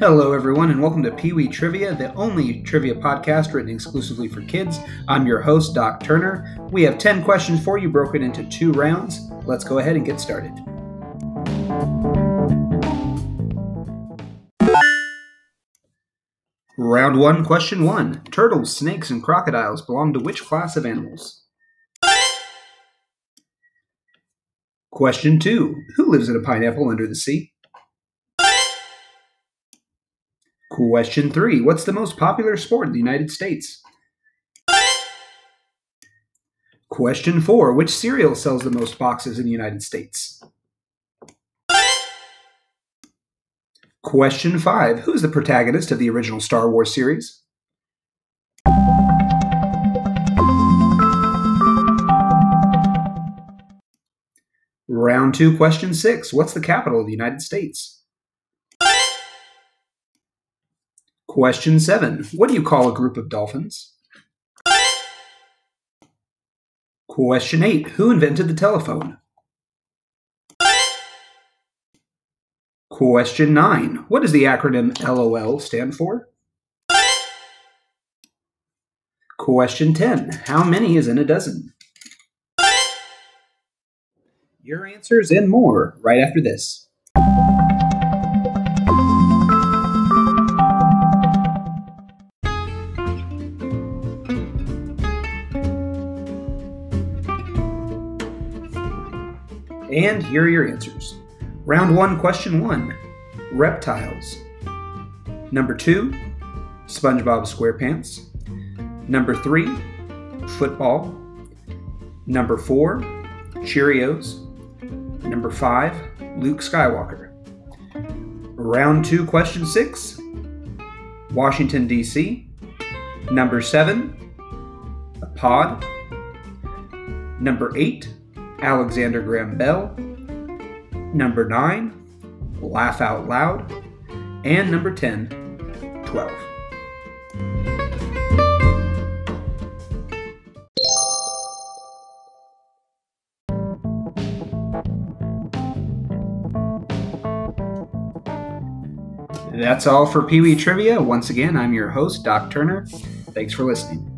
Hello, everyone, and welcome to Pee Wee Trivia, the only trivia podcast written exclusively for kids. I'm your host, Doc Turner. We have 10 questions for you, broken into two rounds. Let's go ahead and get started. Round 1, Question 1 Turtles, snakes, and crocodiles belong to which class of animals? Question 2 Who lives in a pineapple under the sea? Question 3 What's the most popular sport in the United States? Question 4 Which cereal sells the most boxes in the United States? Question 5 Who is the protagonist of the original Star Wars series? Round 2, Question 6 What's the capital of the United States? Question 7. What do you call a group of dolphins? Question 8. Who invented the telephone? Question 9. What does the acronym LOL stand for? Question 10. How many is in a dozen? Your answers and more right after this. And here are your answers. Round 1, question 1 Reptiles. Number 2, SpongeBob SquarePants. Number 3, Football. Number 4, Cheerios. Number 5, Luke Skywalker. Round 2, question 6, Washington, D.C. Number 7, a pod. Number 8, Alexander Graham Bell. Number 9, Laugh Out Loud. And number 10, 12. That's all for Pee Wee Trivia. Once again, I'm your host, Doc Turner. Thanks for listening.